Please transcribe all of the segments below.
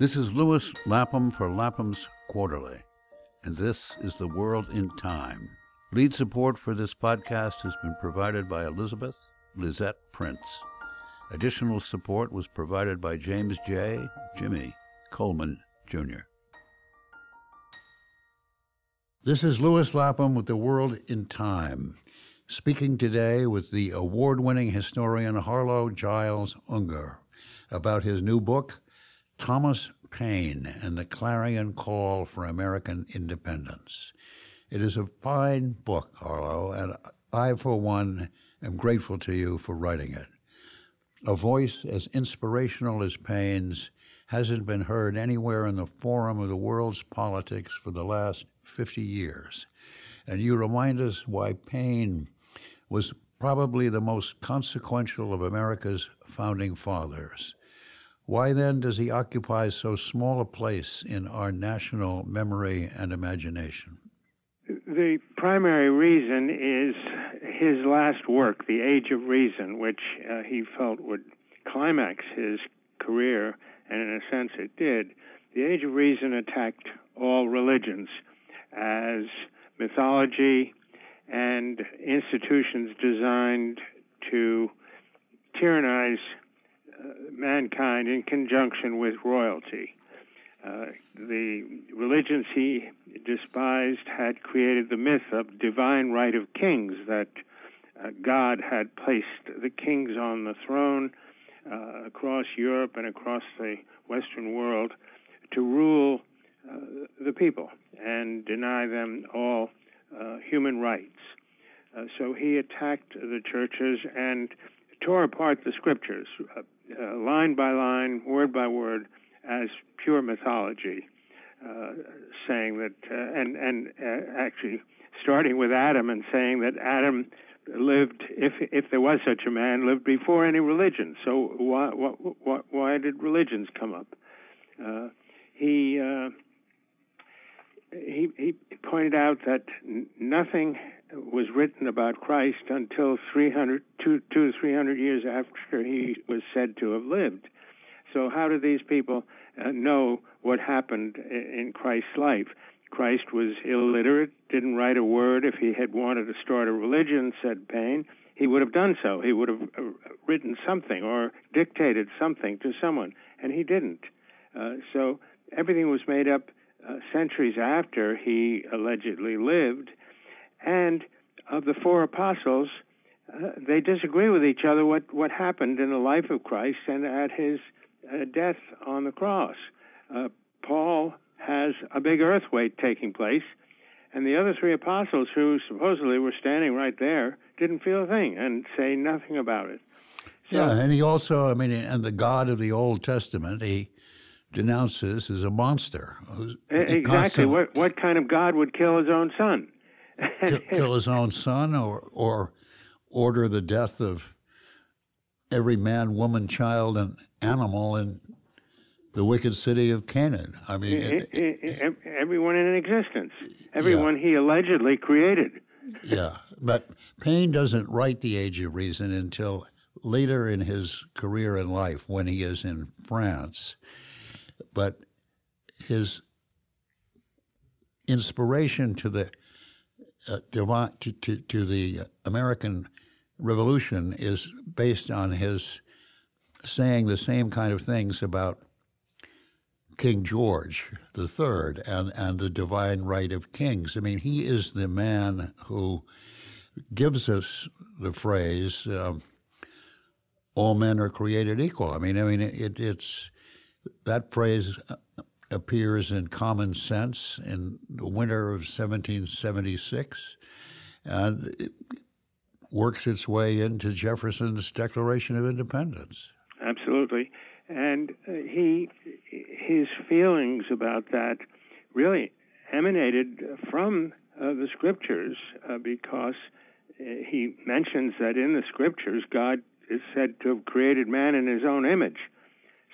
This is Lewis Lapham for Lapham's Quarterly, and this is The World in Time. Lead support for this podcast has been provided by Elizabeth Lisette Prince. Additional support was provided by James J. Jimmy Coleman, Jr. This is Lewis Lapham with The World in Time, speaking today with the award winning historian Harlow Giles Unger about his new book, Thomas Paine and the Clarion Call for American Independence. It is a fine book, Harlow, and I, for one, am grateful to you for writing it. A voice as inspirational as Paine's hasn't been heard anywhere in the forum of the world's politics for the last 50 years. And you remind us why Paine was probably the most consequential of America's founding fathers. Why then does he occupy so small a place in our national memory and imagination? The primary reason is his last work, The Age of Reason, which uh, he felt would climax his career, and in a sense it did. The Age of Reason attacked all religions as mythology and institutions designed to tyrannize mankind in conjunction with royalty. Uh, the religions he despised had created the myth of divine right of kings, that uh, God had placed the kings on the throne uh, across Europe and across the Western world to rule uh, the people and deny them all uh, human rights. so he attacked the churches and tore apart the scriptures, uh, line by line, word by word, as pure mythology, uh, saying that, uh, and and uh, actually starting with Adam and saying that Adam lived, if if there was such a man, lived before any religion. So why why why did religions come up? Uh, he he he pointed out that nothing was written about Christ until 300, two, two to 300 years after he was said to have lived. So, how do these people uh, know what happened in Christ's life? Christ was illiterate, didn't write a word. If he had wanted to start a religion, said Paine, he would have done so. He would have uh, written something or dictated something to someone, and he didn't. Uh, so, everything was made up uh, centuries after he allegedly lived and of the four apostles, uh, they disagree with each other what, what happened in the life of Christ and at his uh, death on the cross. Uh, Paul has a big earthquake taking place, and the other three apostles, who supposedly were standing right there, didn't feel a thing and say nothing about it. So, yeah, and he also, I mean, and the God of the Old Testament, he denounces as a monster. Exactly. What what kind of God would kill his own son? kill his own son or or order the death of every man, woman, child, and animal in the wicked city of Canaan. I mean, it, it, everyone in existence, everyone yeah. he allegedly created. yeah, but Paine doesn't write The Age of Reason until later in his career in life when he is in France. But his inspiration to the uh, to, to, to the American Revolution is based on his saying the same kind of things about King George III and, and the divine right of kings. I mean, he is the man who gives us the phrase, um, all men are created equal. I mean, I mean, it, it's that phrase appears in Common Sense in the winter of 1776 and it works its way into Jefferson's Declaration of Independence. Absolutely. And uh, he his feelings about that really emanated from uh, the scriptures uh, because uh, he mentions that in the scriptures God is said to have created man in his own image.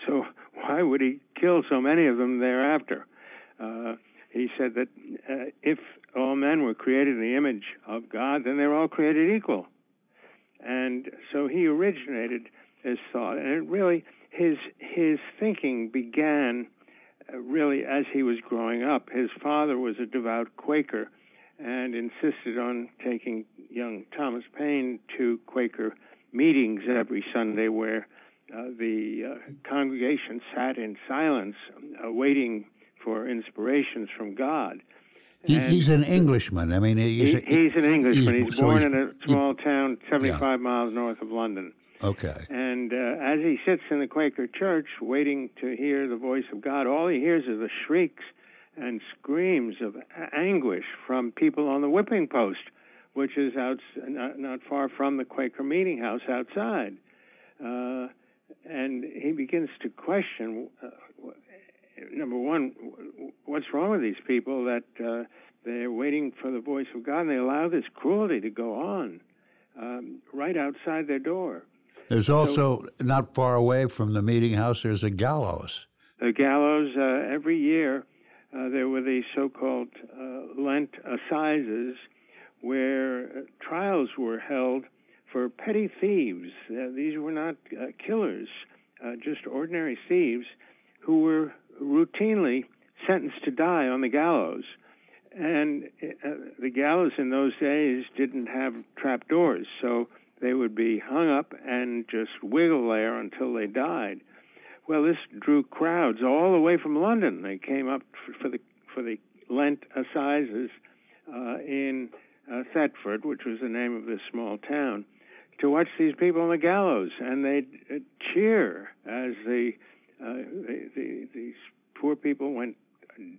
So why would he kill so many of them thereafter? Uh, he said that uh, if all men were created in the image of God, then they're all created equal. And so he originated his thought, and it really his his thinking began uh, really, as he was growing up, his father was a devout Quaker and insisted on taking young Thomas Paine to Quaker meetings every Sunday where uh, the uh, congregation sat in silence, uh, waiting for inspirations from God. He, he's an Englishman. I mean, he's, he, he's an Englishman. He's, he's born so in a small town 75 yeah. miles north of London. Okay. And uh, as he sits in the Quaker church waiting to hear the voice of God, all he hears is the shrieks and screams of anguish from people on the whipping post, which is out not, not far from the Quaker meeting house outside. Uh, and he begins to question uh, number one, what's wrong with these people that uh, they're waiting for the voice of God and they allow this cruelty to go on um, right outside their door? There's also so, not far away from the meeting house. There's a gallows. The gallows uh, every year. Uh, there were these so-called uh, Lent assizes, where uh, trials were held for petty thieves. Uh, these were not uh, killers, just ordinary thieves who were routinely sentenced to die on the gallows. And uh, the gallows in those days didn't have trap doors, so they would be hung up and just wiggle there until they died. Well, this drew crowds all the way from London. They came up for the for the Lent assizes uh, in uh, Thetford, which was the name of this small town, to watch these people on the gallows, and they'd uh, cheer as the uh, the, the, these poor people went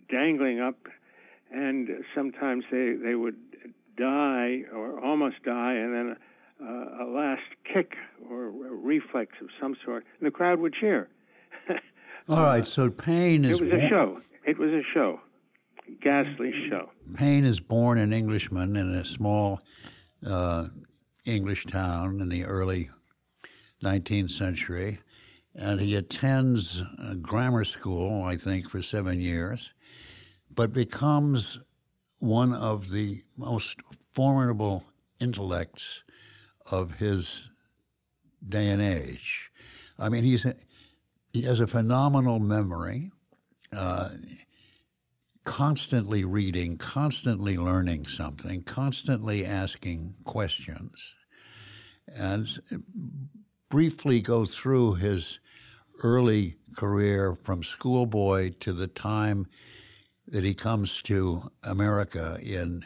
dangling up, and sometimes they they would die or almost die, and then uh, a last kick or a reflex of some sort, and the crowd would cheer. All right, so Paine is. It was a show. It was a show, ghastly show. Paine is born an Englishman in a small uh, English town in the early 19th century and he attends grammar school, I think, for seven years, but becomes one of the most formidable intellects of his day and age. I mean, he's a, he has a phenomenal memory, uh, constantly reading, constantly learning something, constantly asking questions, and briefly go through his early career from schoolboy to the time that he comes to America in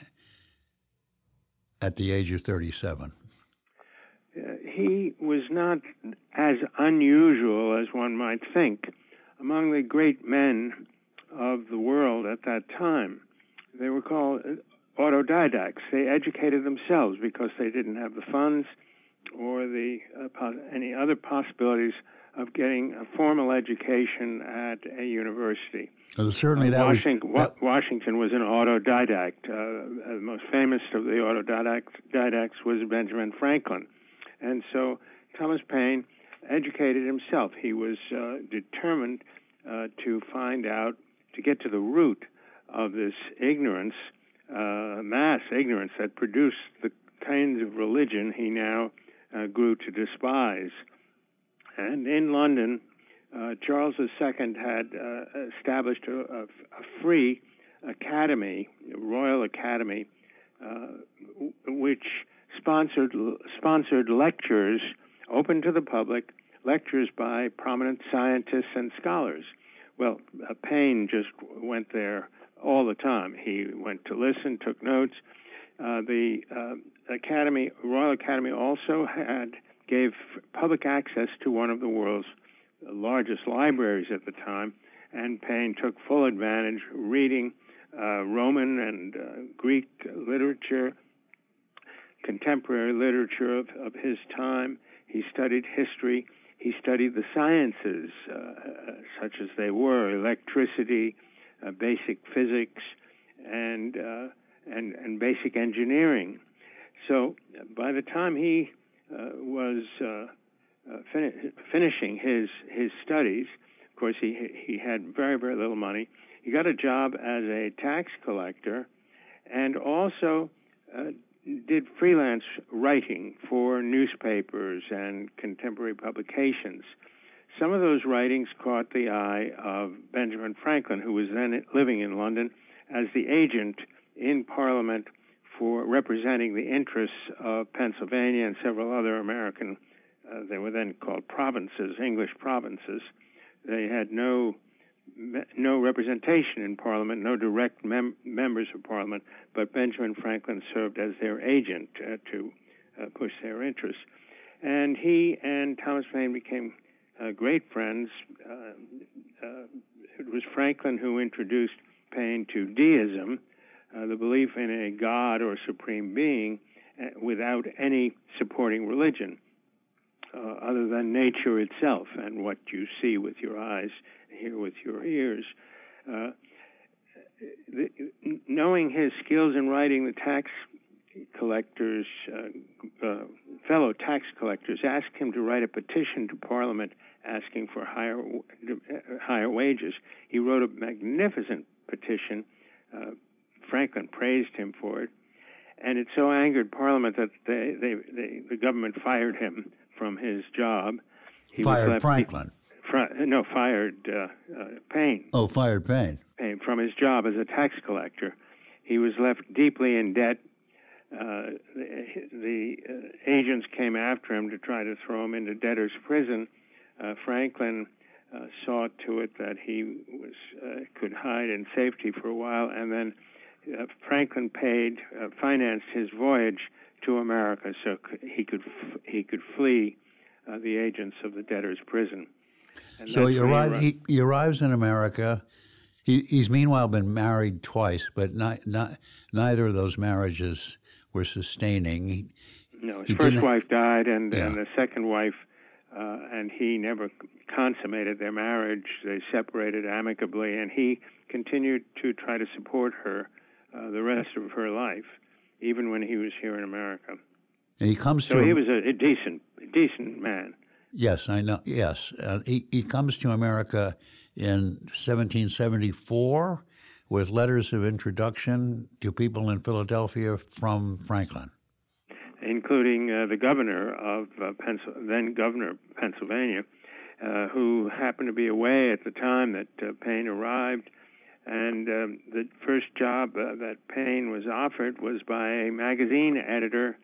at the age of 37? Uh, he was not as unusual as one might think. Among the great men of the world at that time, they were called autodidacts. They educated themselves because they didn't have the funds or the uh, any other possibilities of getting a formal education at a university. Well, certainly, that Washington, was that... Washington was an autodidact. Uh, uh, the most famous of the autodidacts was Benjamin Franklin, and so Thomas Paine educated himself. He was uh, determined uh, to find out, to get to the root of this ignorance, uh, mass ignorance that produced the kinds of religion he now uh, grew to despise. And in London, uh, Charles II had uh, established a, a, a, free academy, the Royal Academy, uh, which sponsored sponsored lectures open to the public, lectures by prominent scientists and scholars. Well, Paine just went there all the time. He went to listen, took notes. Uh, the uh, Academy, Royal Academy, also had gave public access to one of the world's largest libraries at the time, and Paine took full advantage, reading uh, Roman and uh, Greek literature, contemporary literature of, of, his time. He studied history. He studied the sciences, uh, such as they were electricity, uh, basic physics, and, uh, and, and basic engineering. So by the time he uh, was uh, uh, fin- finishing his his studies. Of course, he he had very very little money. He got a job as a tax collector, and also did freelance writing for newspapers and contemporary publications. some of those writings caught the eye of Benjamin Franklin, who was then living in London as the agent in Parliament for representing the interests of Pennsylvania and several other American, uh, they were then called provinces, English provinces. They had no no representation in Parliament, no direct mem- members of Parliament, but Benjamin Franklin served as their agent uh, to uh, push their interests. And he and Thomas Paine became uh, great friends. Uh, uh, it was Franklin who introduced Paine to deism, uh, the belief in a God or supreme being without any supporting religion. Other than nature itself and what you see with your eyes, hear with your ears. Uh, the, knowing his skills in writing, the tax collectors, uh, uh, fellow tax collectors, asked him to write a petition to Parliament asking for higher higher wages. He wrote a magnificent petition. Uh, Franklin praised him for it, and it so angered Parliament that they, they, they, the government fired him from his job. He fired Franklin. He, no, fired uh, uh, Paine. Oh, fired Paine. Paine from his job as a tax collector. He was left deeply in debt. Uh, the, the uh, agents came after him to try to throw him into debtor's prison. Uh, Franklin uh, saw to it that he was could hide in safety for a while, and then Franklin paid, financed his voyage to America so he could he could flee uh, the agents of the debtor's prison. And so he, arrived, he, he, arrives in America. He, he's meanwhile been married twice, but not, not, neither of those marriages were sustaining. He, no, his first wife died, and, yeah. and the second wife, uh, and he never consummated their marriage. They separated amicably, and he continued to try to support her uh, the rest of her life even when he was here in America. And he comes so to. he was a, a decent, decent man. Yes, I know. Yes, uh, he he comes to America in 1774 with letters of introduction to people in Philadelphia from Franklin, including uh, the governor of uh, Pensil- then governor of Pennsylvania, uh, who happened to be away at the time that uh, Paine arrived and um, the first job uh, that Paine was offered was by a magazine editor,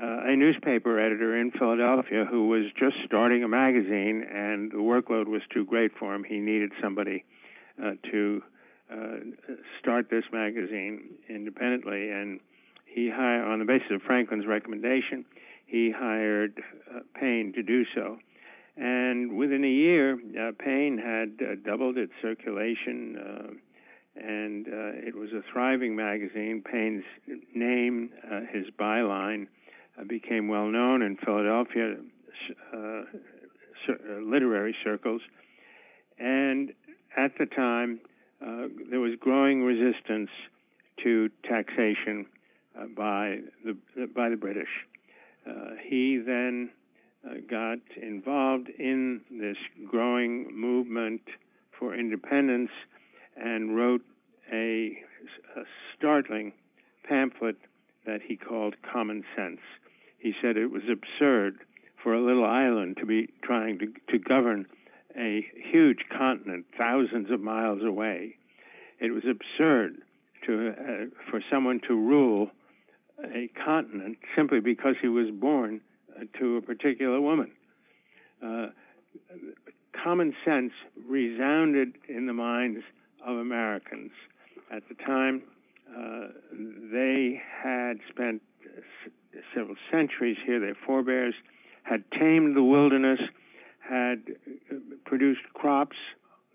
uh, a newspaper editor in Philadelphia who was just starting a magazine, and the workload was too great for him. He needed somebody uh, to uh, start this magazine independently, and he hired, on the basis of Franklin's recommendation, he hired uh, Paine to do so. And within a year, uh, Paine had uh, doubled its circulation. And uh, it was a thriving magazine. Paine's name, uh, his byline, became well known in Philadelphia uh, literary circles, and at the time uh, there was growing resistance to taxation uh, by the by the British. he then got involved in this growing movement for independence and wrote a, a startling pamphlet that he called Common Sense. He said it was absurd for a little island to be trying to, to govern a huge continent thousands of miles away. It was absurd to, uh, for someone to rule a continent simply because he was born uh, to a particular woman. Uh, common sense resounded in the minds of Americans. At the time, uh, they had spent several centuries here. Their forebears had tamed the wilderness, had uh, produced crops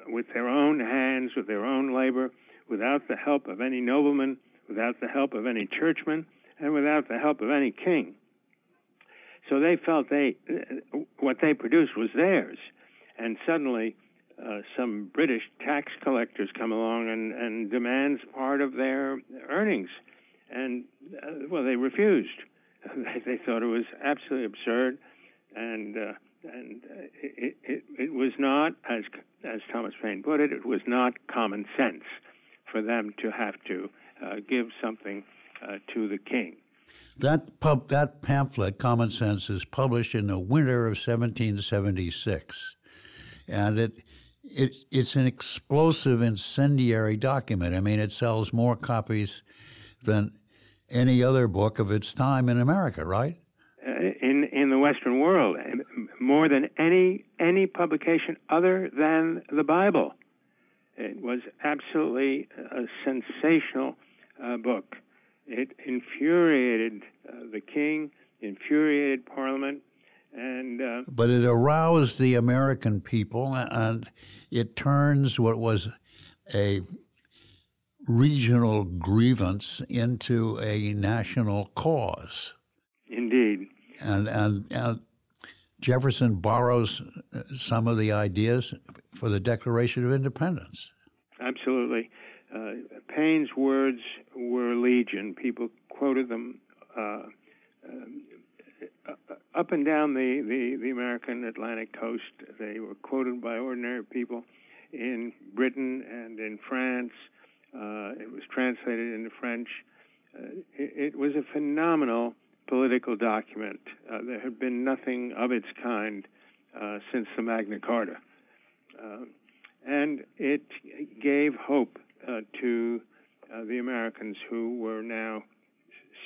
with their own hands, with their own labor, without the help of any nobleman, without the help of any churchman, and without the help of any king. So they felt they uh, what they produced was theirs, and suddenly uh, some British tax collectors come along and, and demands part of their earnings, and uh, well, they refused. they, thought it was absolutely absurd, and uh, and uh, it, it, it was not, as as Thomas Paine put it, it was not common sense for them to have to uh, give something uh, to the king. That pub, that pamphlet, Common Sense, is published in the winter of 1776 and it it it's an explosive, incendiary document. I mean, it sells more copies than any other book of its time in America, right? Uh, in in the Western world, more than any any publication other than the Bible. It was absolutely a sensational uh, book. It infuriated uh, the king, infuriated Parliament, and uh, but it aroused the American people, and it turns what was a regional grievance into a national cause. Indeed. And and, and Jefferson borrows uh, some of the ideas for the Declaration of Independence. Absolutely. Uh, Paine's words were legion. People quoted them uh, uh, up and down the, the, the, American Atlantic coast. They were quoted by ordinary people in Britain and in France. Uh, it was translated into French. Uh, it, it, was a phenomenal political document. Uh, there had been nothing of its kind since the Magna Carta. and it gave hope to the Americans who were now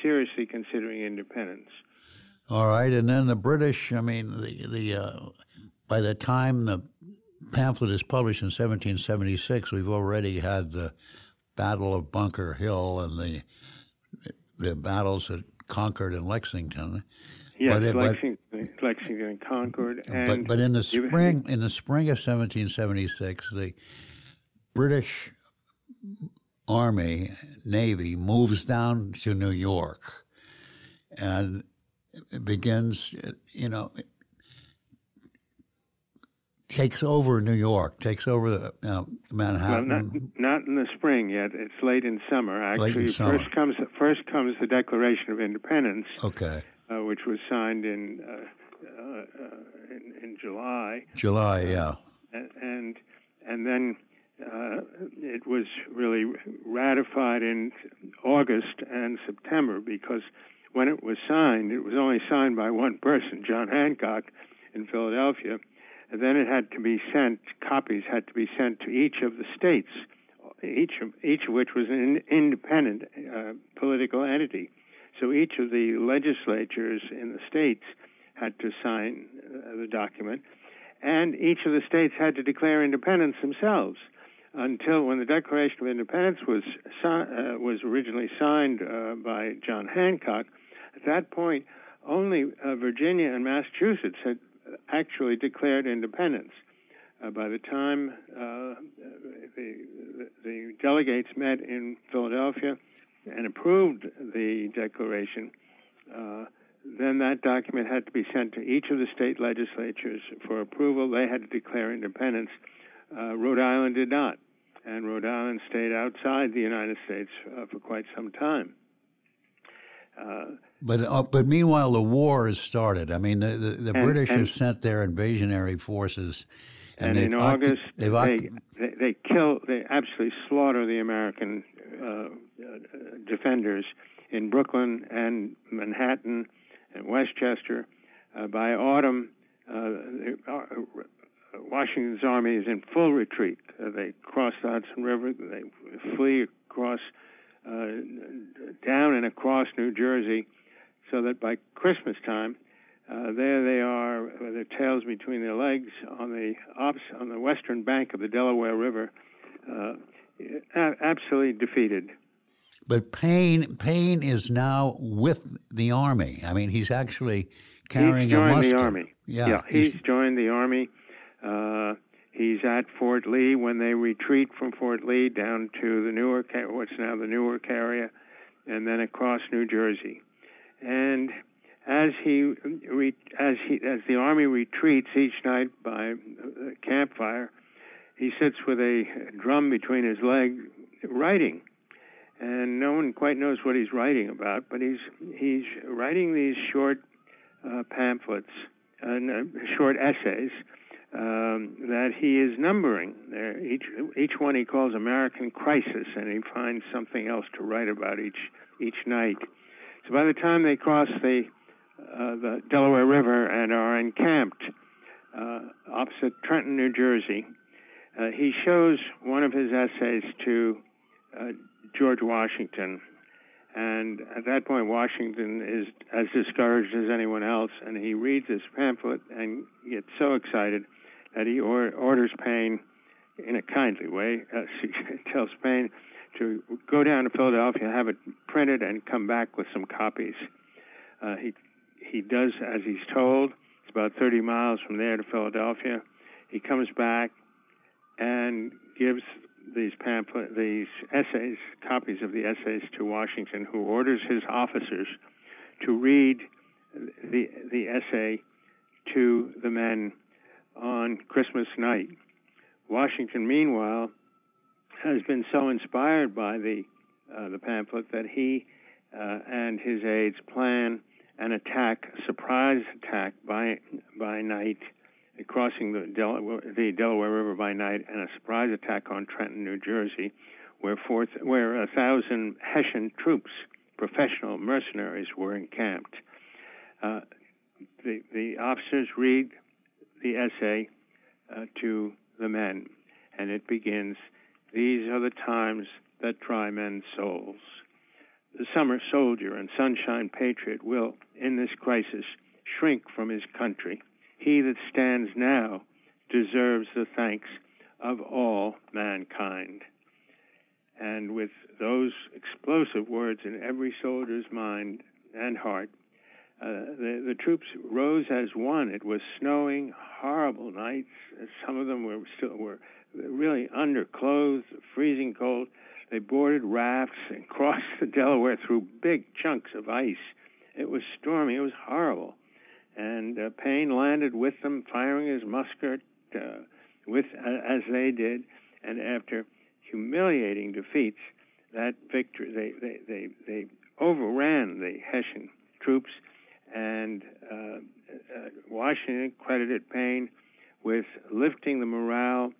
seriously considering independence. All right, and then the British. I mean, the the uh, by the time the pamphlet is published in 1776, we've already had the Battle of Bunker Hill and the the battles at Concord and Lexington. Yes, but Lexington, but, Lexington and Concord. And but, but in the spring, in the spring of 1776, the British Army Navy moves down to New York, and begins, you know, takes over New York, takes over the, uh, Manhattan. Well, not, not, in the spring yet. It's late in summer. Actually, late in summer. first comes first comes the Declaration of Independence. Okay. Uh, which was signed in, uh, uh in, in July. July, yeah. And and, and then. Uh, it was really ratified in August and September because when it was signed, it was only signed by one person, John Hancock, in Philadelphia then it had to be sent, copies had to be sent to each of the states, each of, each of which was an independent uh, political entity. So each of the legislatures in the states had to sign uh, the document, and each of the states had to declare independence themselves. Until when the Declaration of Independence was uh, was originally signed uh, by John Hancock, at that point only uh, Virginia and Massachusetts had actually declared independence. Uh, by the time uh, the, the delegates met in Philadelphia and approved the declaration, uh, then that document had to be sent to each of the state legislatures for approval. They had to declare independence. Uh, Rhode Island did not, and Rhode Island stayed outside the United States uh, for quite some time. Uh, but uh, but meanwhile, the war has started. I mean, the the, the and, British and, have sent their invasionary forces, and, and in August they, they, they kill, they absolutely slaughter the American uh, uh, defenders in Brooklyn and Manhattan and Westchester. Uh, by autumn, uh, Washington's army is in full retreat. they cross the Hudson River. They flee across down and across New Jersey so that by Christmas time, uh, there they are, with their tails between their legs on the ops, on the western bank of the Delaware River, uh, absolutely defeated. But Payne Paine is now with the army. I mean, he's actually carrying he's joined a muster. the army. Yeah, yeah he's, he's, joined the army. Uh, he's at Fort Lee when they retreat from Fort Lee down to the Newark, what's now the Newark area, and then across New Jersey and as he as he as the army retreats each night by campfire, he sits with a drum between his legs, writing, and no one quite knows what he's writing about. But he's he's writing these short uh, pamphlets, uh, short essays um, that he is numbering. Each each one he calls American Crisis, and he finds something else to write about each each night. So by the time they cross the uh, the Delaware River and are encamped uh, opposite Trenton, New Jersey. Uh, he shows one of his essays to uh, George Washington, and at that point, Washington is as discouraged as anyone else, and he reads this pamphlet and gets so excited that he or- orders Paine, in a kindly way, uh, tells Paine to go down to Philadelphia, have it printed, and come back with some copies. Uh, he he does as he's told. It's about 30 miles from there to Philadelphia. He comes back and gives these pamphlet, these essays, copies of the essays to Washington, who orders his officers to read the the essay to the men on Christmas night. Washington, meanwhile, has been so inspired by the uh, the pamphlet that he uh, and his aides plan an attack, surprise attack by by night crossing the Delaware, the Delaware River by night, and a surprise attack on Trenton, New Jersey, where where a thousand Hessian troops, professional mercenaries, were encamped. Uh, the the officers read the essay uh, to the men, and it begins. These are the times that try men's souls. The summer soldier and sunshine patriot will, in this crisis, shrink from his country he that stands now deserves the thanks of all mankind. And with those explosive words in every soldier's mind and heart, uh, the, the troops rose as one. It was snowing, horrible nights. Some of them were still were really underclothed, freezing cold. They boarded rafts and crossed the Delaware through big chunks of ice. It was stormy. It was horrible and uh, Paine landed with them, firing his musket uh, with as they did, and after humiliating defeats, that victory they they they, they overran the Hessian troops, and uh, uh, Washington credited Paine with lifting the morale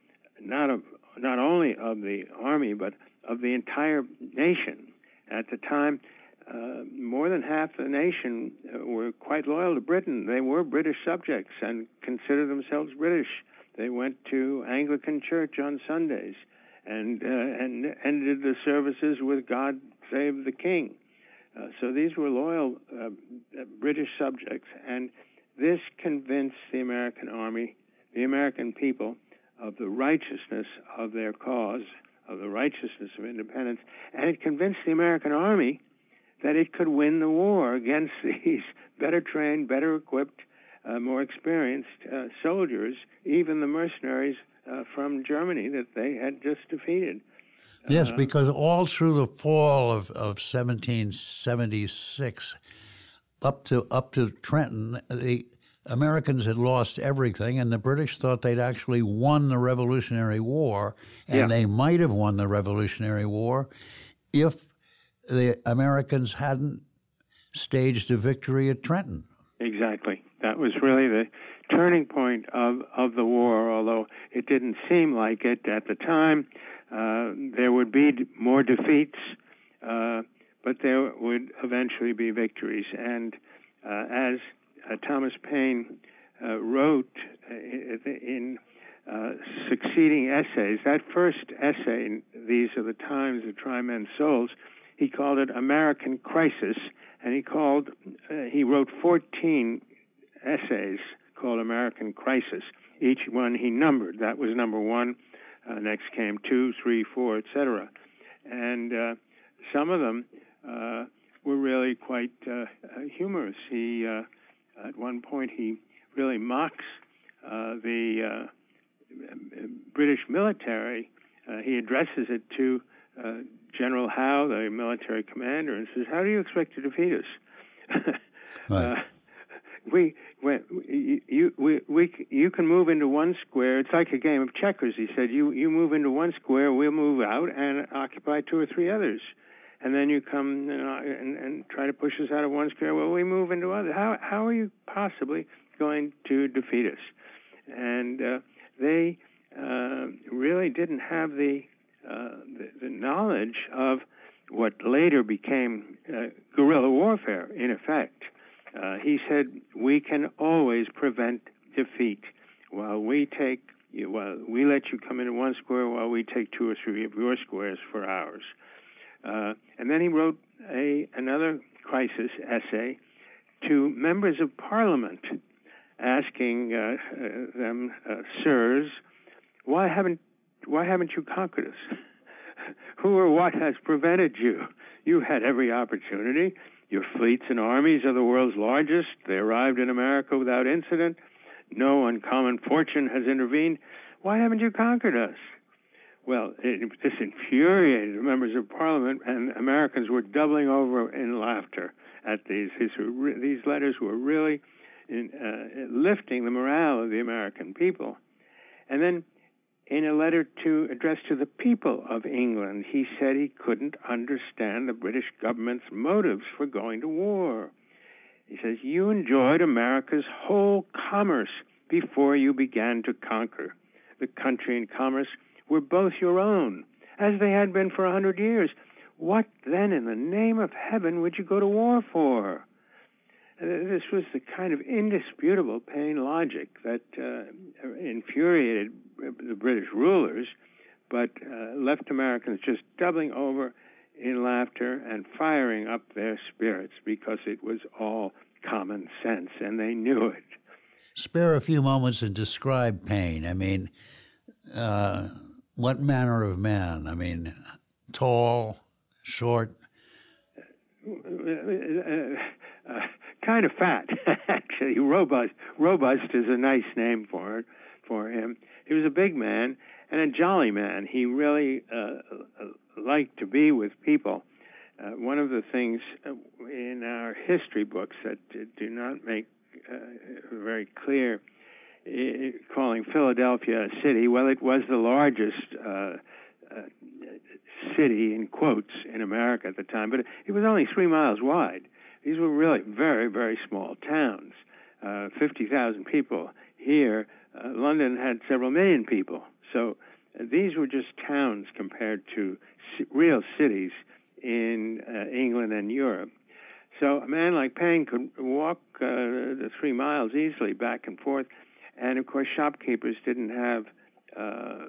not of not only of the army but of the entire nation. At the time, uh, more than half the nation uh, were quite loyal to Britain. They were British subjects and considered themselves British. They went to Anglican church on Sundays and uh, and ended the services with "God Save the King." Uh, so these were loyal uh, British subjects, and this convinced the American army, the American people, of the righteousness of their cause, of the righteousness of independence, and it convinced the American army that it could win the war against these better trained, better equipped, uh, more experienced uh, soldiers, even the mercenaries uh, from Germany that they had just defeated. Yes, uh, because all through the fall of, of 1776, up to up to Trenton, the Americans had lost everything, and the British thought they'd actually won the Revolutionary War, and yeah. they might have won the Revolutionary War if the Americans hadn't staged a victory at Trenton. Exactly. That was really the turning point of, of the war, although it didn't seem like it at the time. Uh, there would be more defeats, uh, but there would eventually be victories. And uh, as Thomas Paine uh, wrote uh, in succeeding essays, that first essay, These Are the Times of Try Men's Souls, he called it American Crisis, and he called uh, he wrote 14 essays called American Crisis. Each one he numbered. That was number one. Uh, next came two, three, four, etc. And uh, some of them uh, were really quite uh, humorous. He uh, at one point he really mocks uh, the uh, British military. Uh, he addresses it to General Howe, the military commander, and says, "How do you expect to defeat us?" right. uh, we, we, you, we, we, you can move into one square. It's like a game of checkers. He said, "You, you move into one square, we'll move out and occupy two or three others." And then you come you know, and, and try to push us out of one square. Well, we move into other. How how are you possibly going to defeat us? And uh, they uh, really didn't have the uh, the, the, knowledge of what later became uh, guerrilla warfare, in effect. Uh, he said, We can always prevent defeat while we take while we let you come into one square while we take two or three of your squares for ours. Uh, and then he wrote a another crisis essay to members of parliament, asking uh, uh, them, uh, sirs, why haven't why haven't you conquered us? Who or what has prevented you? You had every opportunity. Your fleets and armies are the world's largest. They arrived in America without incident. No uncommon fortune has intervened. Why haven't you conquered us? Well, it, this infuriated members of parliament, and Americans were doubling over in laughter at these. These, these letters were really in, uh, lifting the morale of the American people. And then, in a letter to addressed to the people of England, he said he couldn't understand the British government's motives for going to war. He says, You enjoyed America's whole commerce before you began to conquer. The country and commerce were both your own, as they had been for a hundred years. What then, in the name of heaven, would you go to war for? Uh, this was the kind of indisputable Paine logic that uh, infuriated the British rulers, but uh, left Americans just doubling over in laughter and firing up their spirits because it was all common sense and they knew it. Spare a few moments and describe Paine. I mean, uh, what manner of man? I mean, tall, short? Uh, kind of fat, actually. Robust. Robust is a nice name for it, for him. He was a big man and a jolly man. He really uh, liked to be with people. Uh, one of the things uh, in our history books that do not make uh, very clear calling Philadelphia a city. Well, it was the largest uh, uh, city in quotes in America at the time, but it was only three miles wide. These were really very, very small towns. Uh, 50,000 people. Here, uh, London had several million people. So uh, these were just towns compared to real cities in uh, England and Europe. So a man like Paine could walk the three miles easily back and forth and of course, shopkeepers didn't have uh,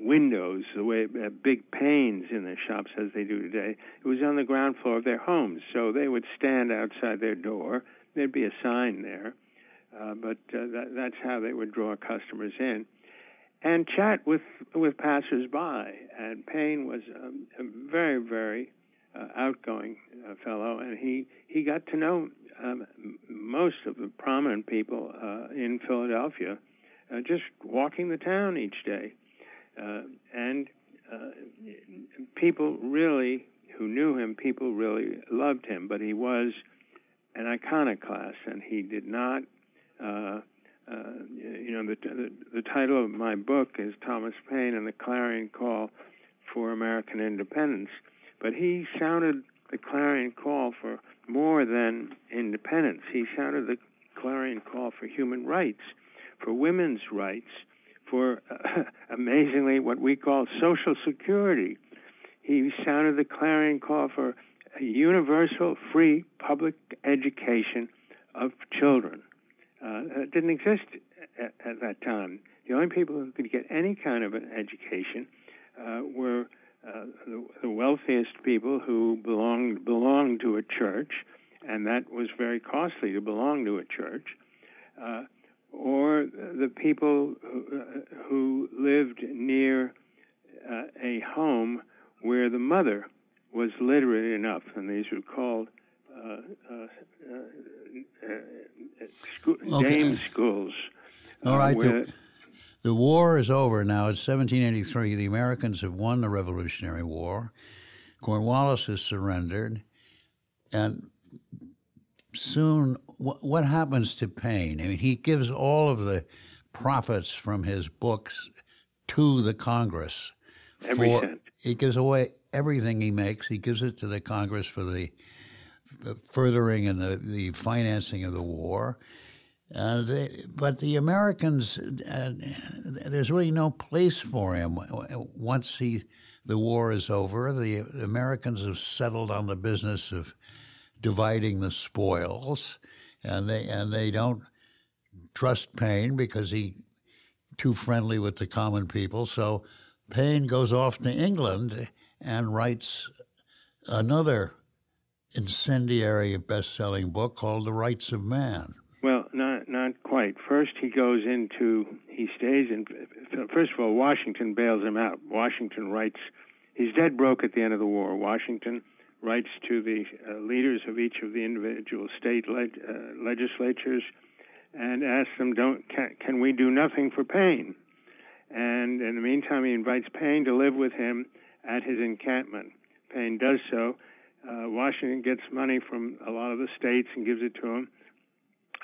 windows, the way uh, big panes in the shops as they do today. It was on the ground floor of their homes, so they would stand outside their door. There'd be a sign there, uh, but uh, that, that's how they would draw customers in, and chat with with passersby. And Paine was um, a very, very uh, outgoing uh, fellow, and he he got to know um, most of the prominent people uh, in Philadelphia, uh, just walking the town each day, uh, and uh, people really who knew him, people really loved him. But he was an iconoclast, and he did not. Uh, uh, you know, the, the the title of my book is Thomas Paine and the Clarion Call for American Independence. But he sounded the clarion call for more than independence. He sounded the clarion call for human rights, for women's rights, for uh, amazingly what we call social security. He sounded the clarion call for a universal, free public education of children. Uh, it didn't exist at, at, that time. The only people who could get any kind of an education uh, were uh, the, the wealthiest people who belonged belonged to a church, and that was very costly to belong to a church, uh, or the people who, uh, who lived near uh, a home where the mother was literate enough, and these were called uh, school, okay. dame schools. All right. Where, the war is over now. It's 1783. The Americans have won the Revolutionary War. Cornwallis has surrendered. And soon, what happens to Paine? I mean, he gives all of the profits from his books to the Congress. Every for, cent. He gives away everything he makes. He gives it to the Congress for the, the furthering and the, the financing of the war. Uh, they, but the Americans, uh, there's really no place for him once he, the war is over. The Americans have settled on the business of dividing the spoils, and they and they don't trust Paine because he too friendly with the common people. So Paine goes off to England and writes another incendiary best selling book called The Rights of Man. Quite. First, he goes into he stays in. First of all, Washington bails him out. Washington writes. He's dead broke at the end of the war. Washington writes to the uh, leaders of each of the individual state uh, legislatures and asks them, "Don't can, can we do nothing for Paine?" And in the meantime, he invites Paine to live with him at his encampment. Paine does so. Uh, Washington gets money from a lot of the states and gives it to him.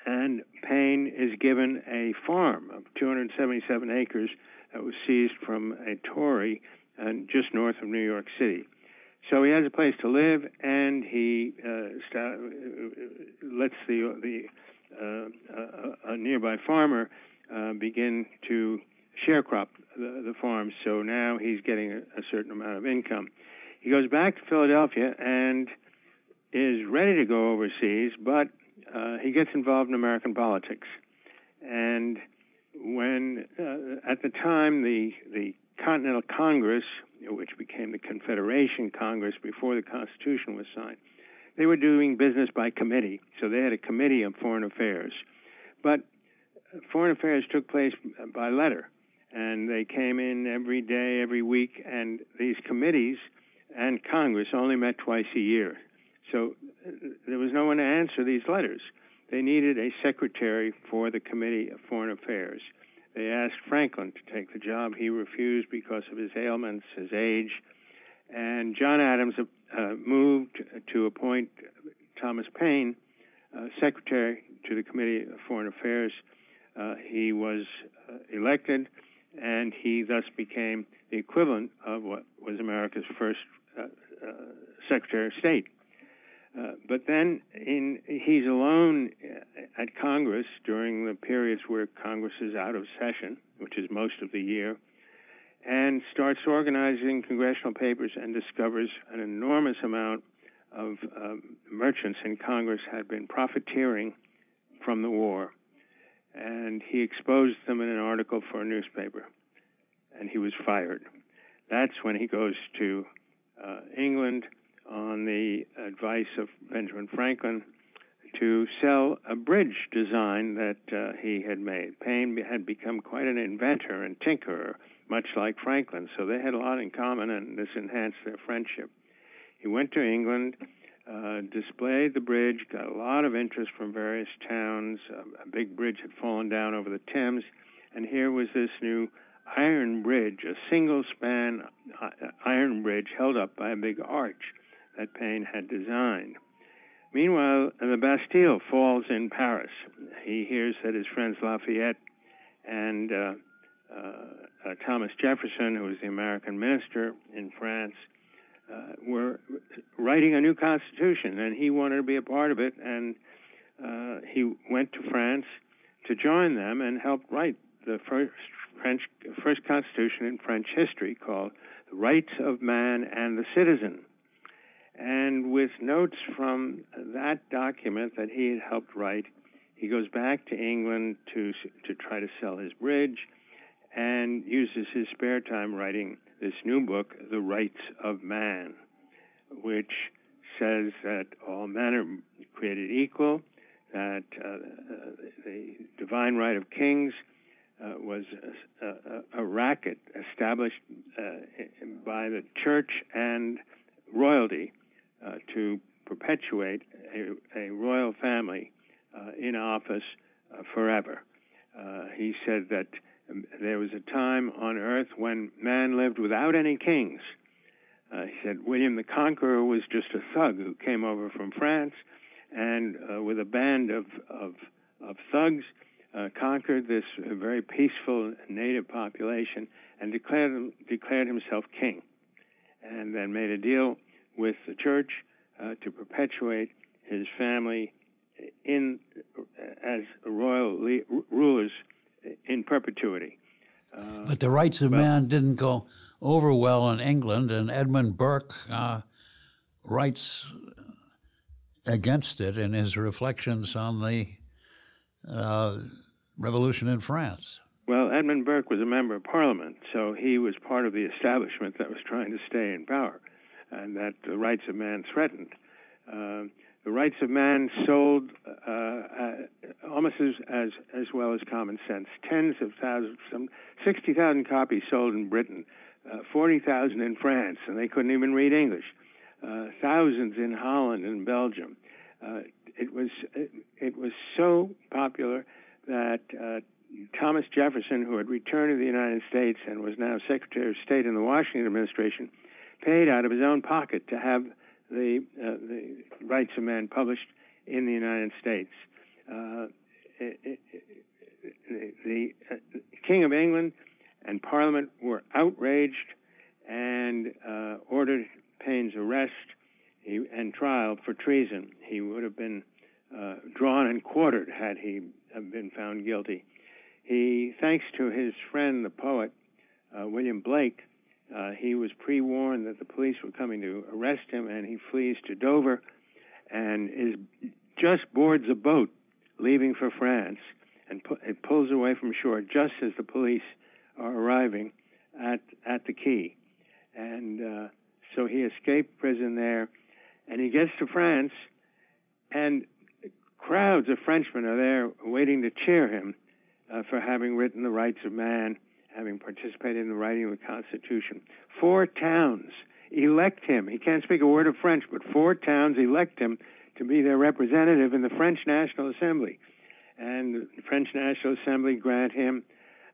And Paine is given a farm of 277 acres that was seized from a Tory and just north of New York City. So he has a place to live, and he uh, start, uh, lets the the uh, a, a nearby farmer uh, begin to sharecrop the, the farm. So now he's getting a, a certain amount of income. He goes back to Philadelphia and is ready to go overseas, but uh, he gets involved in American politics. And when, uh, at the time, the, the Continental Congress, which became the Confederation Congress before the Constitution was signed, they were doing business by committee. So they had a committee on foreign affairs. But foreign affairs took place by letter and they came in every day, every week, and these committees and Congress only met twice a year. So uh, there was no one to answer these letters. They needed a secretary for the Committee of Foreign Affairs. They asked Franklin to take the job. He refused because of his ailments, his age, and John Adams uh, moved to appoint Thomas Paine uh, secretary to the Committee of Foreign Affairs. Uh, he was uh, elected and he thus became the equivalent of what was America's first uh, uh, Secretary of State. Uh, but then in, he's alone uh, at Congress during the periods where Congress is out of session, which is most of the year, and starts organizing congressional papers and discovers an enormous amount of um, merchants in Congress had been profiteering from the war and he exposed them in an article for a newspaper, and he was fired. That's when he goes to uh, England on the advice of Benjamin Franklin to sell a bridge design that uh, he had made. Paine had become quite an inventor and tinkerer, much like Franklin, so they had a lot in common, and this enhanced their friendship. He went to England uh, displayed the bridge, got a lot of interest from various towns. A big bridge had fallen down over the Thames, and here was this new iron bridge, a single span uh, iron bridge held up by a big arch that Paine had designed. Meanwhile, the Bastille falls in Paris. He hears that his friends Lafayette and uh, uh, uh Thomas Jefferson, who was the American minister in France, uh, were writing a new constitution, and he wanted to be a part of it. And uh, he went to France to join them and helped write the first French first constitution in French history, called "The Rights of Man and the Citizen." And with notes from that document that he had helped write, he goes back to England to to try to sell his bridge, and uses his spare time writing this new book, The Rights of Man, which says that all men are created equal, that uh, the divine right of kings uh, was a, a, a, racket established uh, by the church and royalty uh, to perpetuate a, a royal family uh, in office uh, forever. he said that there was a time on earth when man lived without any kings. Uh, he said William the Conqueror was just a thug who came over from France and, uh, with a band of, of, of thugs, uh, conquered this very peaceful native population and declared, declared himself king. And then made a deal with the church uh, to perpetuate his family in as royal le- rulers in perpetuity. Uh, but the rights of man didn't go over well in England, and Edmund Burke uh, writes against it in his reflections on the uh, revolution in France. Well, Well, Edmund Burke was a member of Parliament, so he was part of the establishment that was trying to stay in power, and that the rights of man threatened. Uh, the rights of man sold uh, uh, almost as, as as well as common sense. Tens of thousands, some sixty thousand copies sold in Britain, uh, forty thousand in France, and they couldn't even read English. Uh, thousands in Holland and Belgium. It was it, it, was so popular that Thomas Jefferson, who had returned to the United States and was now Secretary of State in the Washington administration, paid out of his own pocket to have the, uh, the rights of man published in the United States. Uh, it, it, it, the uh, King of England and Parliament were outraged and uh, ordered Paine's arrest he, and trial for treason. He would have been uh, drawn and quartered had he been found guilty. He, thanks to his friend, the poet uh, William Blake, uh, he was pre warned that the police were coming to arrest him, and he flees to Dover and is just boards a boat leaving for France and pu- it pulls away from shore just as the police are arriving at at the quay. And uh, so he escaped prison there, and he gets to France, and crowds of Frenchmen are there waiting to cheer him uh, for having written the rights of man having participated in the writing of the Constitution. Four towns elect him. He can't speak a word of French, but four towns elect him to be their representative in the French National Assembly. And the French National Assembly grant him,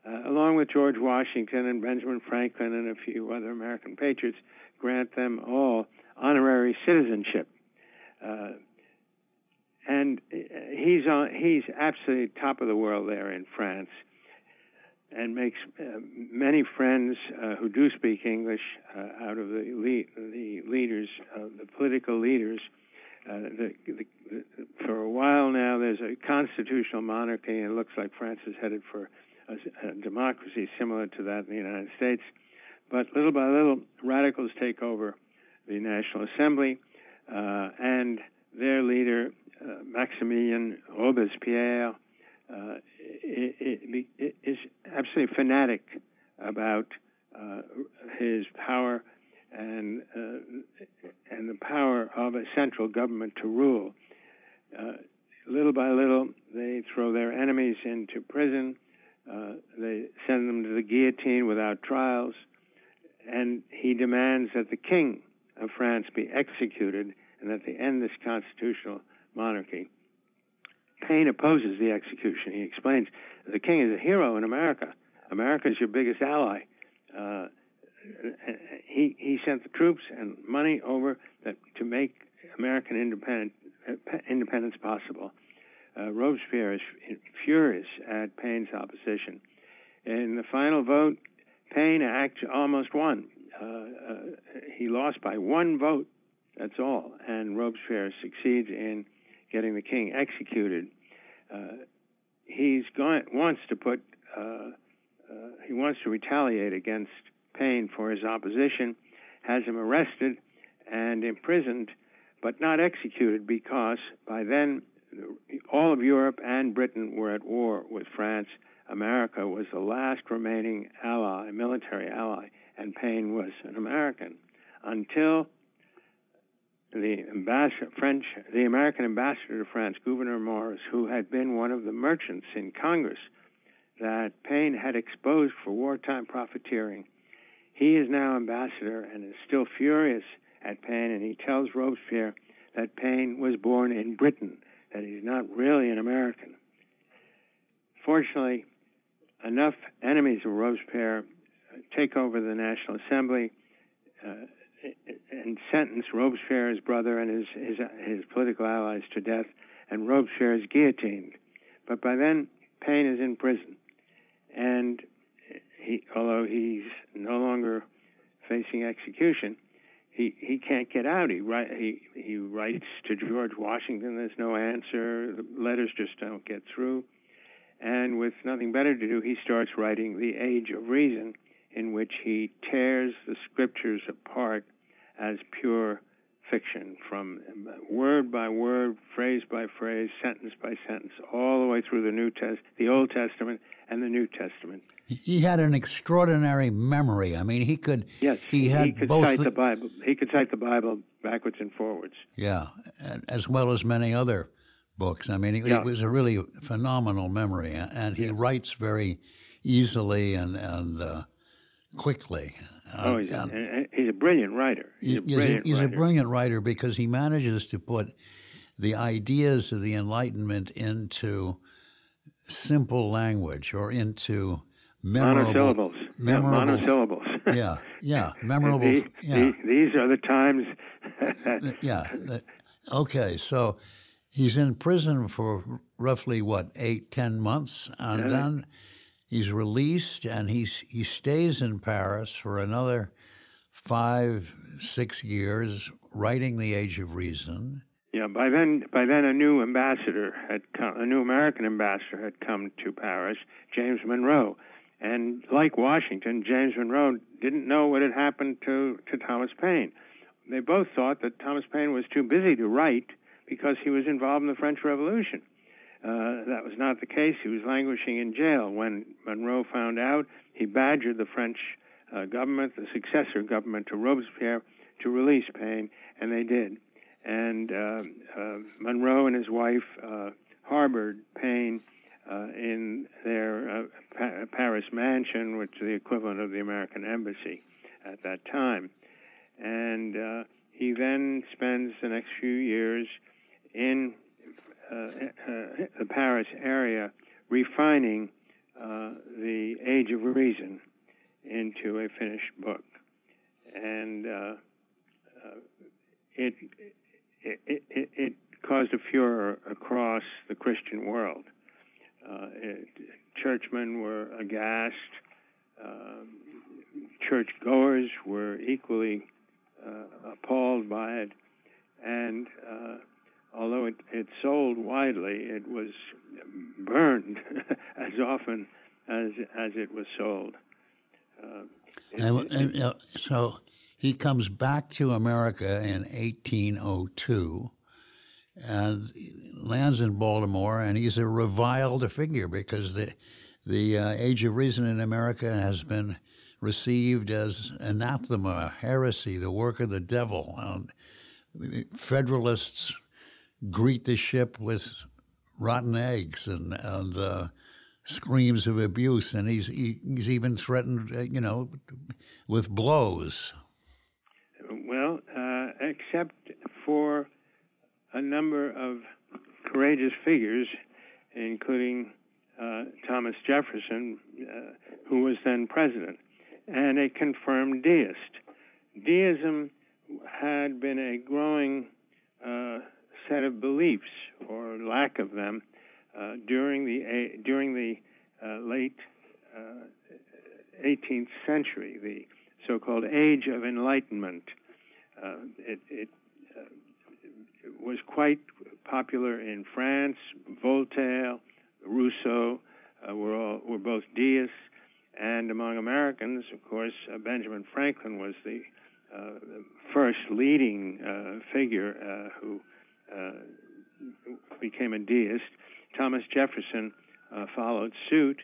uh, along with George Washington and Benjamin Franklin and a few other American patriots, grant them all honorary citizenship. Uh, and uh, he's on, he's absolutely top of the world there in France and makes uh, many friends uh, who do speak English uh, out of the le- the leaders, uh, the political leaders. Uh, the, the, for a while now, there's a constitutional monarchy, and it looks like France is headed for a, a democracy similar to that in the United States. But little by little, radicals take over the National Assembly, uh, and their leader, Maximilien Robespierre, uh, it, it is absolutely fanatic about uh, his power and uh, and the power of a central government to rule. Uh, little by little, they throw their enemies into prison. Uh, they send them to the guillotine without trials, and he demands that the king of France be executed and that they end this constitutional monarchy. Paine opposes the execution. He explains the king is a hero in America. America is your biggest ally. Uh, he he sent the troops and money over that, to make American independent, independence possible. Uh, Robespierre is furious at Paine's opposition. In the final vote, Paine actually almost won. Uh, uh, he lost by one vote. That's all. And Robespierre succeeds in getting the king executed. Uh, he's going wants to put uh, uh, he wants to retaliate against Paine for his opposition, has him arrested and imprisoned, but not executed because by then all of Europe and Britain were at war with France. America was the last remaining ally, military ally, and Paine was an American until the ambassador, French, the American ambassador to France, Gouverneur Morris, who had been one of the merchants in Congress that Paine had exposed for wartime profiteering. He is now ambassador and is still furious at Paine, and he tells Robespierre that Paine was born in Britain, that he's not really an American. Fortunately, enough enemies of Robespierre take over the National Assembly. Uh, and sentence Robespierre's brother and his, his his political allies to death, and Robespierre is guillotined. But by then, Paine is in prison, and he, although he's no longer facing execution, he he can't get out. He write, he he writes to George Washington. There's no answer. The letters just don't get through. And with nothing better to do, he starts writing The Age of Reason, in which he tears the scriptures apart as pure fiction from word by word, phrase by phrase, sentence by sentence, all the way through the New Test, the Old Testament, and the New Testament. He had an extraordinary memory. I mean, he could. Yes, he had he could both cite the- the Bible. He could cite the Bible backwards and forwards. Yeah, as well as many other books. I mean, it, Yeah. it was a really phenomenal memory, and he writes very easily and and uh, quickly. Uh, oh, And- he's, a, and and he's a brilliant writer. He's a brilliant he's a writer. brilliant writer because he manages to put the ideas of the Enlightenment into simple language or into memorable monosyllables. memorable- Yeah, monosyllables. yeah, yeah, memorable. The- yeah. the- these are the times. yeah. Okay, so he's in prison for roughly what eight, ten months, and then he's released, and he's he stays in Paris for another five, six years, writing *The Age of Reason*. Yeah, by then, by then, a new ambassador had come. A new American ambassador had come to Paris, James Monroe, and like Washington, James Monroe didn't know what had happened to to Thomas Paine. They both thought that Thomas Paine was too busy to write because he was involved in the French Revolution. Uh, that was not the case. He was languishing in jail. When Monroe found out, he badgered the French uh, government, the successor government to Robespierre, to release Paine, and they did. And uh, uh, Monroe and his wife uh, harbored Paine in their pa- Paris mansion, which is the equivalent of the American embassy at that time. And he then spends the next few years in the Paris area refining uh, the Age of Reason into a finished book. And uh, uh, it, it, it, it caused a furor across the Christian world. Uh, it, churchmen were aghast. Churchgoers were equally uh, appalled by it, and uh, although it, it sold widely, it was burned as often as as it was sold. Uh, it- And, and, uh, so he comes back to America in 1802 and lands in Baltimore, and he's a reviled figure because the the uh, Age of Reason in America has been received as anathema, heresy, the work of the devil. And Federalists greet the ship with rotten eggs and and uh, screams of abuse, and he's he, he's even threatened, uh, you know, with blows. Well, uh, except for a number of courageous figures, including uh, Thomas Jefferson, uh, who was then president, and a confirmed deist. Deism had been a growing set of beliefs, or lack of them, uh, during the a- during the uh, late uh, 18th century, the so-called Age of Enlightenment. Uh, it, it, uh, was quite popular in France. Voltaire, Rousseau uh, were all were both deists, and among Americans, of course, uh, Benjamin Franklin was the, uh, the first leading uh, figure uh, who uh, became a deist. Thomas Jefferson uh, followed suit,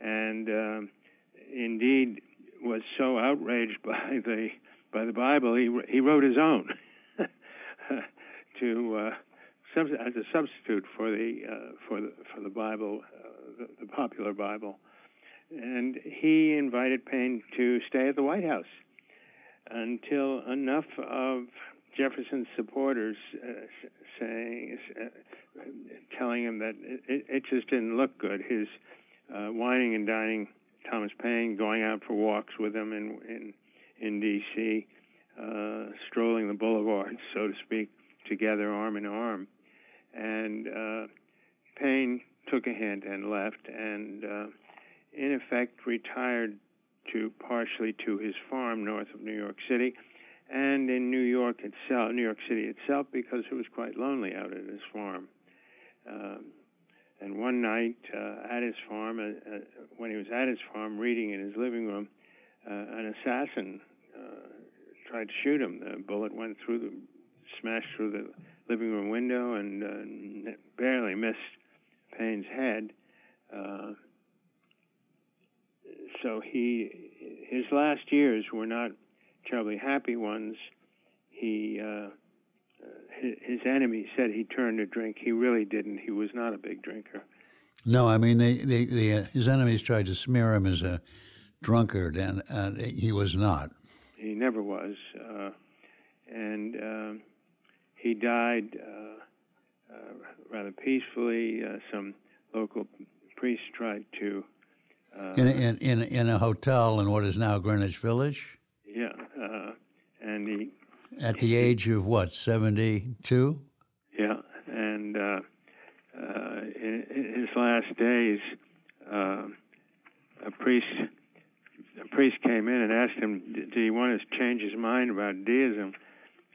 and um indeed was so outraged by the by the Bible, he he wrote his own to uh, as a substitute for the uh, for the for the Bible, uh, the, the popular Bible, and he invited Paine to stay at the White House until enough of Jefferson's supporters uh, saying, uh, telling him that it, it just didn't look good. His uh, wining and dining Thomas Paine, going out for walks with him in in in D.C., uh, strolling the boulevards, so to speak, together arm in arm, and uh, Paine took a hint and left, and uh, in effect retired to partially to his farm north of New York City, and in New York itself, New York City itself, because it was quite lonely out at his farm. Um, and one night uh, at his farm, uh, uh, when he was at his farm reading in his living room, uh, an assassin uh, tried to shoot him. The bullet went through the, smashed through the living room window and barely missed Paine's head. So he his last years were not terribly happy ones. He uh, his enemies said he turned to drink. He really didn't. He was not a big drinker. No, I mean they, they, they uh, his enemies tried to smear him as a drunkard, and, and he was not. He never was, uh, and uh, he died uh, uh, rather peacefully. Uh, some local priests tried to in, in in in a hotel in what is now Greenwich Village. Yeah, and he at the age of what, 72? Yeah, and uh, uh, in, in, his last days, uh, a priest a priest came in and asked him, "Do you want to change his mind about deism?"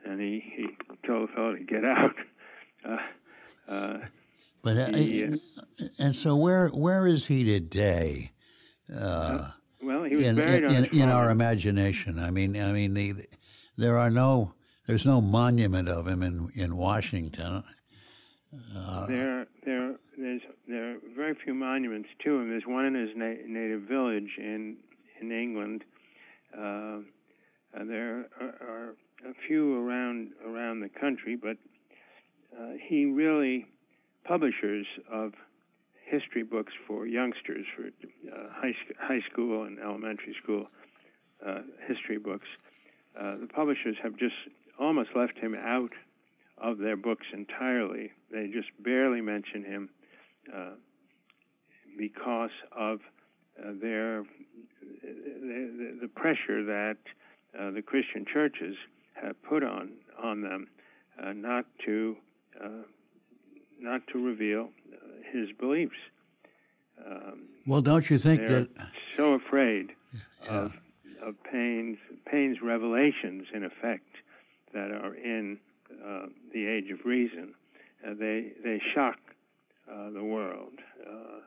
And he, he told the fellow to get out. Uh, uh, but uh, he, and so where where is he today? Well, he was in, buried in, in, in our imagination. I mean, I mean the there are no there's no monument of him in in Washington. Uh, there there there's there are very few monuments to him. There's one in his na- native village in in England. Uh, there are, are, a few around around the country, but uh, he really publishers of history books for youngsters for uh, high, high school and elementary school uh, history books uh, the publishers have just almost left him out of their books entirely. They just barely mention him uh, because of uh, their the, the, pressure that uh, the Christian churches have put on on them not to not to reveal his beliefs. Um, well, don't you think that so afraid yeah. of of Paine's Paine's revelations, in effect, that are in uh, the Age of Reason, uh, they they shock uh, the world. Uh,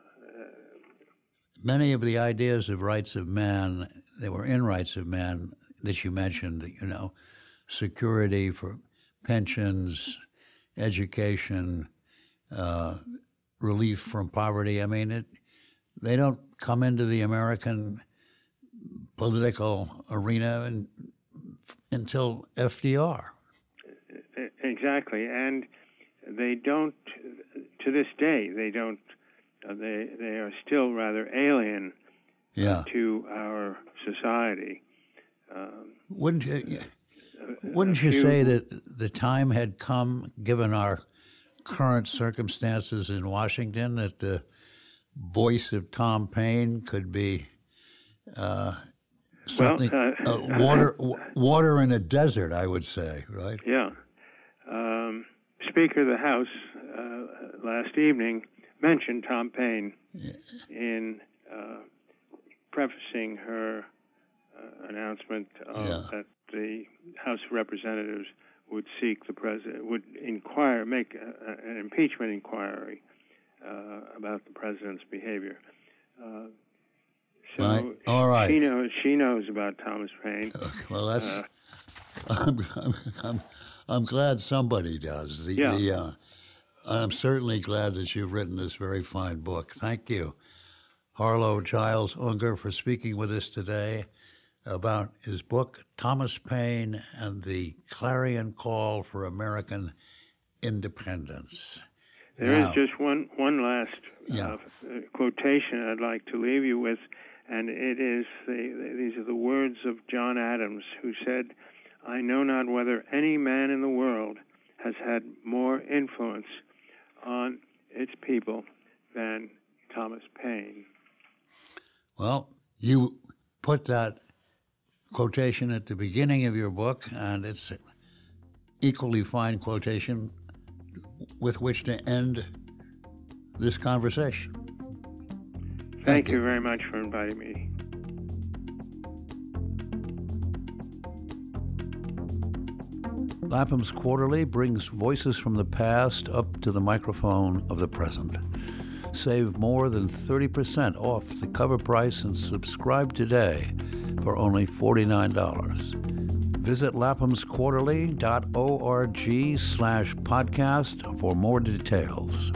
Many of the ideas of rights of man, they were in rights of man that you mentioned. You know, security for pensions, education, uh, relief from poverty. I mean, it, they don't come into the American political arena and, until FDR. Exactly, and they don't. To this day, they don't. Uh, they they are still rather alien yeah. uh, to our society. Um, wouldn't you? Wouldn't you say that the time had come, given our current circumstances in Washington, that the voice of Tom Paine could be uh, something well, uh, uh, water water in a desert, I would say, right? Yeah. Um, Speaker of the House uh, last evening mentioned Tom Paine yeah. in uh, prefacing her uh, announcement yeah. that the House of Representatives would seek the president, would inquire, make a, an impeachment inquiry uh, about the president's behavior. So right. All right. She knows. She knows about Thomas Paine. Well, that's. Uh, I'm, I'm, I'm, glad somebody does. The, yeah. The, uh, I'm certainly glad that you've written this very fine book. Thank you, Harlow Giles Unger, for speaking with us today about his book, Thomas Paine and the Clarion Call for American Independence. There now, is just one one last yeah. uh, quotation I'd like to leave you with and it is the, these are the words of John Adams, who said, "I know not whether any man in the world has had more influence on its people than Thomas Paine." Well, you put that quotation at the beginning of your book, and it's equally fine quotation with which to end this conversation. Thank, you. you very much for inviting me. Lapham's Quarterly brings voices from the past up to the microphone of the present. Save more than 30% off the cover price and subscribe today for only $49. Visit laphamsquarterly.org slash podcast for more details.